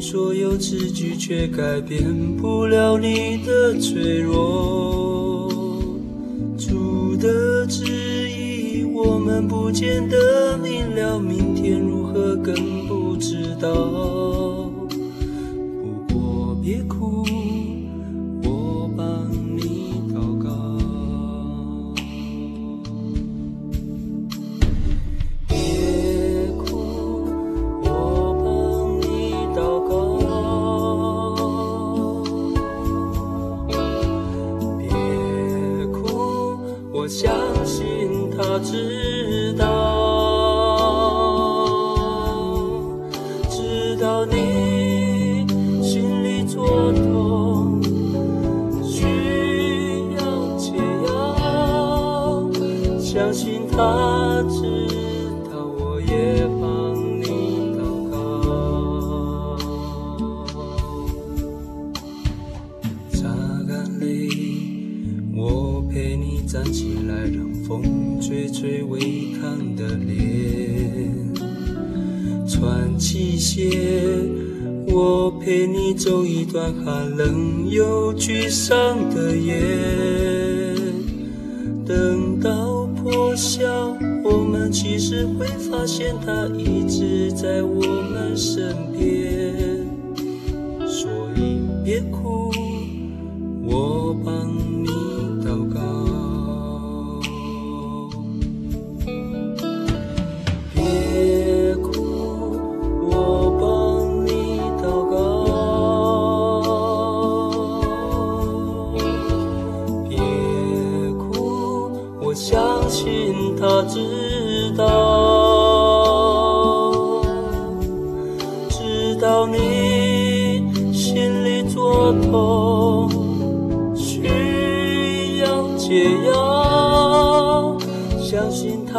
所有词句，却改变不了你的脆弱。主的旨意，我们不见得明了，明天如何更不知道。不过别哭相信他知道，我也帮你祷告，擦干泪，我陪你站起来。让风吹吹违抗的脸，穿起鞋，我陪你走一段寒冷又沮丧的夜。等到我想，我们其实会发现他一直在我们身边，他知道，知道你心里作痛，需要解药。相信他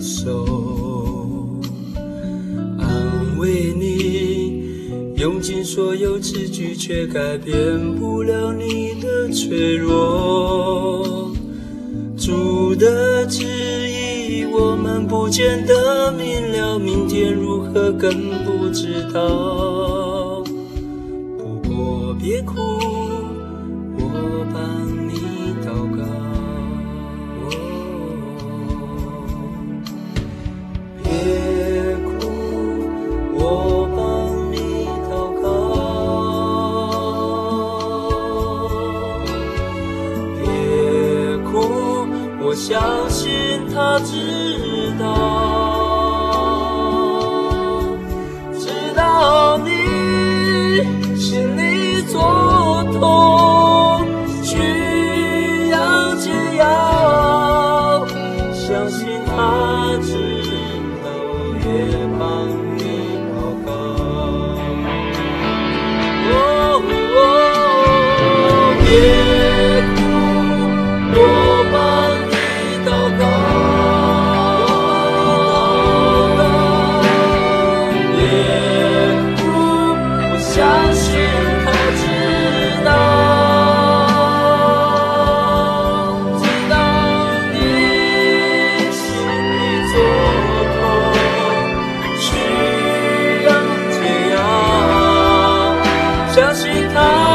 手。安慰你，用尽所有词句，却改变不了你的脆弱。主的旨意，我们不见得明了，明天如何更不知道。不过别哭，我知道，知道你心里作痛，需要解药，相信他知道。相信他。